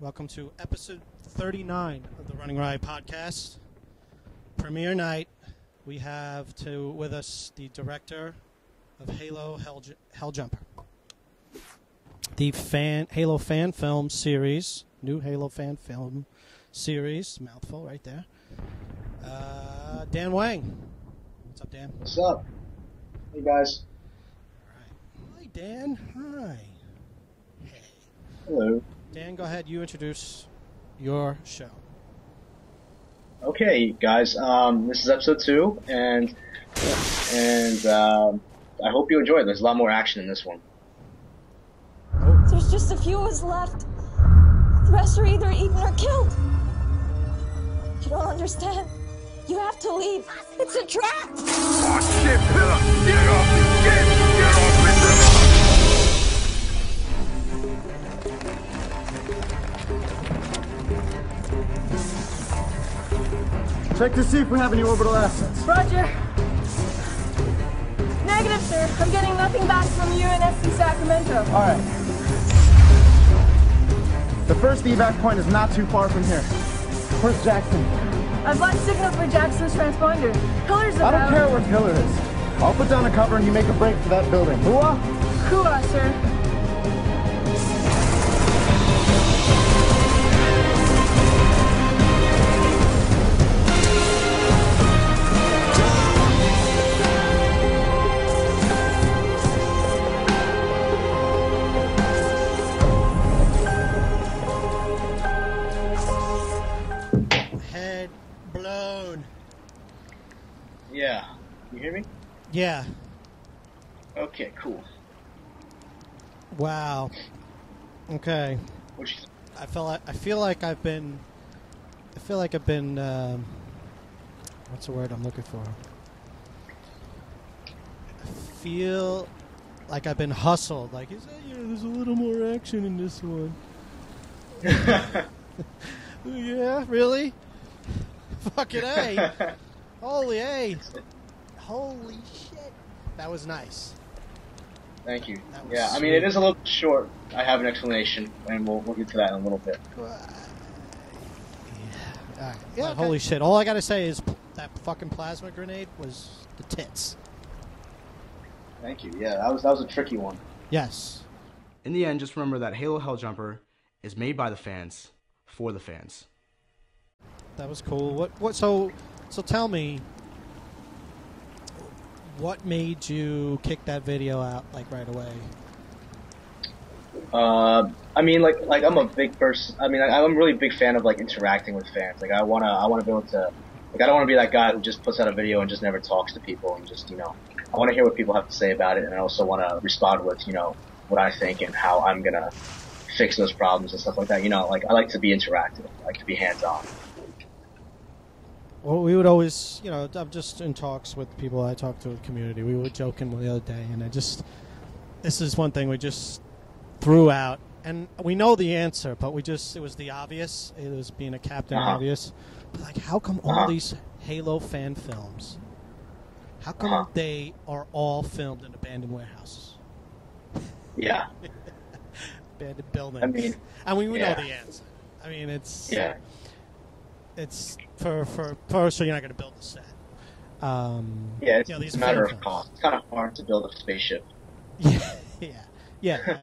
welcome to episode 39 of the Running Riot podcast. Premiere night. We have to with us the director of Halo Hell, Helljumper, the fan Halo fan film series, new Halo fan film series, mouthful right there. Uh, Dan Wang. What's up, Dan? What's up? Hey guys. All right. Hi, Dan. Hi. Hey. Hello. Dan, go ahead. You introduce your show. Okay, guys. Um, this is episode two, and and um, I hope you enjoy it. There's a lot more action in this one. There's just a few of us left. The rest are either eaten or killed. You don't understand. You have to leave. It's a trap. Oh shit, Pillar! Get off the shit! Check to see if we have any orbital assets. Roger. Negative, sir. I'm getting nothing back from UNSC Sacramento. All right. The first evac point is not too far from here. Where's Jackson? I've lost signal for Jackson's transponder. Pillar's I don't care where Pillar is. I'll put down a cover and you make a break for that building. Hooah! Kua, sir. Yeah. You hear me? Yeah. Okay, cool. Wow. Okay. What you? I feel like I feel like I've been. I feel like I've been. Um, what's the word I'm looking for? I feel like I've been hustled. Like, is that, you know, there's a little more action in this one. yeah, really? Fucking a. Holy a. Holy shit. That was nice. Thank you. That was Yeah, I mean it is a little short. I have an explanation, and we'll we'll get to that in a little bit. Yeah. All right. Yeah. Holy shit! All I gotta say is that fucking plasma grenade was the tits. Thank you. Yeah, that was that was a tricky one. Yes. In the end, just remember that Halo Helljumper is made by the fans for the fans. That was cool. What? What? So, so tell me, what made you kick that video out like right away? Uh, I mean, like, like I'm a big person. I mean, I, I'm a really big fan of like interacting with fans. Like, I wanna, I wanna be able to, like, I don't want to be that guy who just puts out a video and just never talks to people and just, you know, I want to hear what people have to say about it, and I also want to respond with, you know, what I think and how I'm gonna fix those problems and stuff like that. You know, like, I like to be interactive. I like to be hands on. Well, we would always, you know, I'm just in talks with people I talk to in the community. We were joking the other day, and I just, this is one thing we just threw out, and we know the answer, but we just, it was the obvious. It was being a captain Uh-huh. obvious. But like, how come all Uh-huh. these Halo fan films, how come Uh-huh. they are all filmed in abandoned warehouses, Yeah. abandoned buildings? I mean, and we, we yeah. know the answer. I mean, it's Yeah. It's for for first, so you're not going to build a set. Um, Yeah, it's, you know, these it's a matter of cost. It's kind of hard to build a spaceship. Yeah, yeah, yeah.